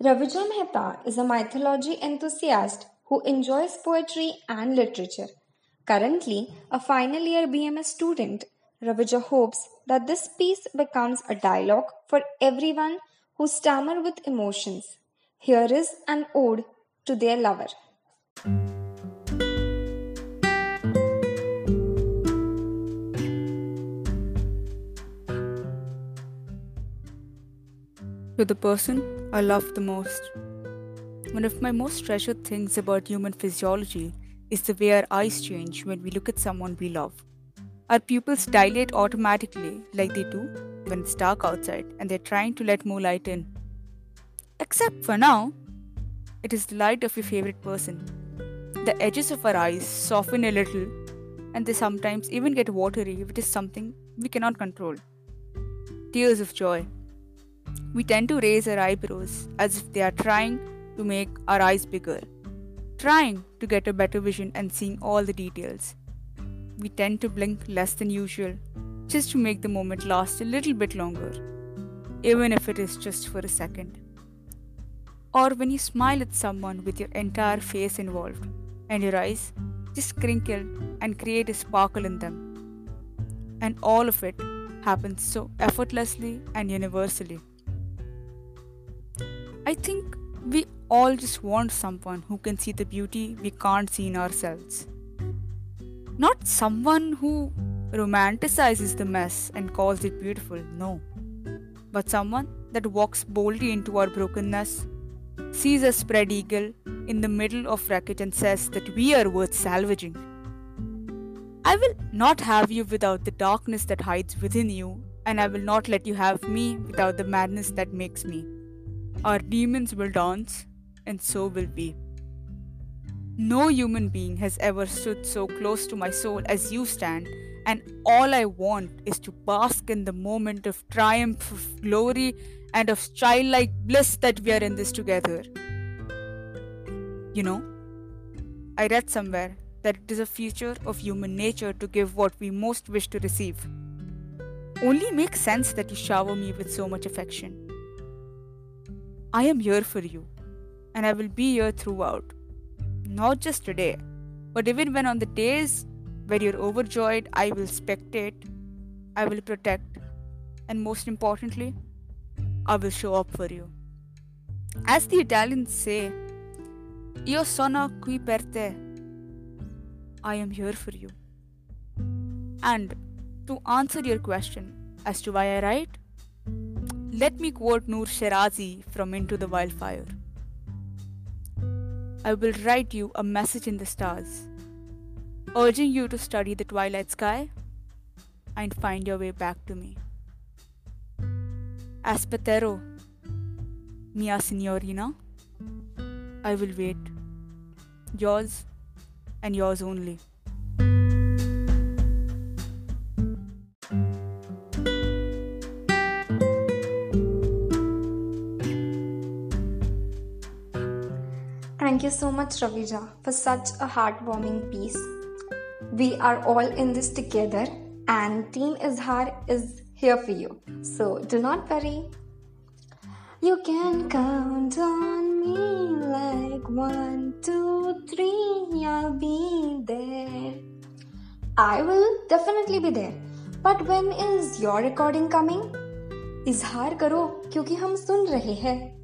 Ravija Mehta is a mythology enthusiast who enjoys poetry and literature. Currently a final year BMS student, Ravija hopes that this piece becomes a dialogue for everyone who stammer with emotions. Here is an ode to their lover. To the person I love the most. One of my most treasured things about human physiology is the way our eyes change when we look at someone we love. Our pupils dilate automatically, like they do when it's dark outside and they're trying to let more light in. Except for now, it is the light of your favorite person. The edges of our eyes soften a little, and they sometimes even get watery if it is something we cannot control. Tears of joy. We tend to raise our eyebrows as if they are trying to make our eyes bigger, trying to get a better vision and seeing all the details. We tend to blink less than usual just to make the moment last a little bit longer, even if it is just for a second. Or when you smile at someone with your entire face involved and your eyes just crinkle and create a sparkle in them. And all of it happens so effortlessly and universally. I think we all just want someone who can see the beauty we can't see in ourselves. Not someone who romanticizes the mess and calls it beautiful, no. But someone that walks boldly into our brokenness, sees a spread eagle in the middle of wreckage and says that we are worth salvaging. I will not have you without the darkness that hides within you, and I will not let you have me without the madness that makes me. Our demons will dance, and so will we. No human being has ever stood so close to my soul as you stand, and all I want is to bask in the moment of triumph, of glory, and of childlike bliss that we are in this together. You know, I read somewhere that it is a feature of human nature to give what we most wish to receive. Only makes sense that you shower me with so much affection. I am here for you, and I will be here throughout. Not just today, but even when on the days where you're overjoyed, I will spectate, I will protect, and most importantly, I will show up for you. As the Italians say, Io sono qui per te. I am here for you. And to answer your question as to why I write, let me quote Noor Shirazi from Into the Wildfire. I will write you a message in the stars, urging you to study the twilight sky and find your way back to me. Aspetero, mia signorina. I will wait. Yours and yours only. Thank you so much, Ravija, for such a heartwarming piece. We are all in this together, and Team Izhar is here for you. So do not worry. You can count on me like one, two, three. I'll be there. I will definitely be there. But when is your recording coming? इजहार करो क्योंकि हम सुन रहे हैं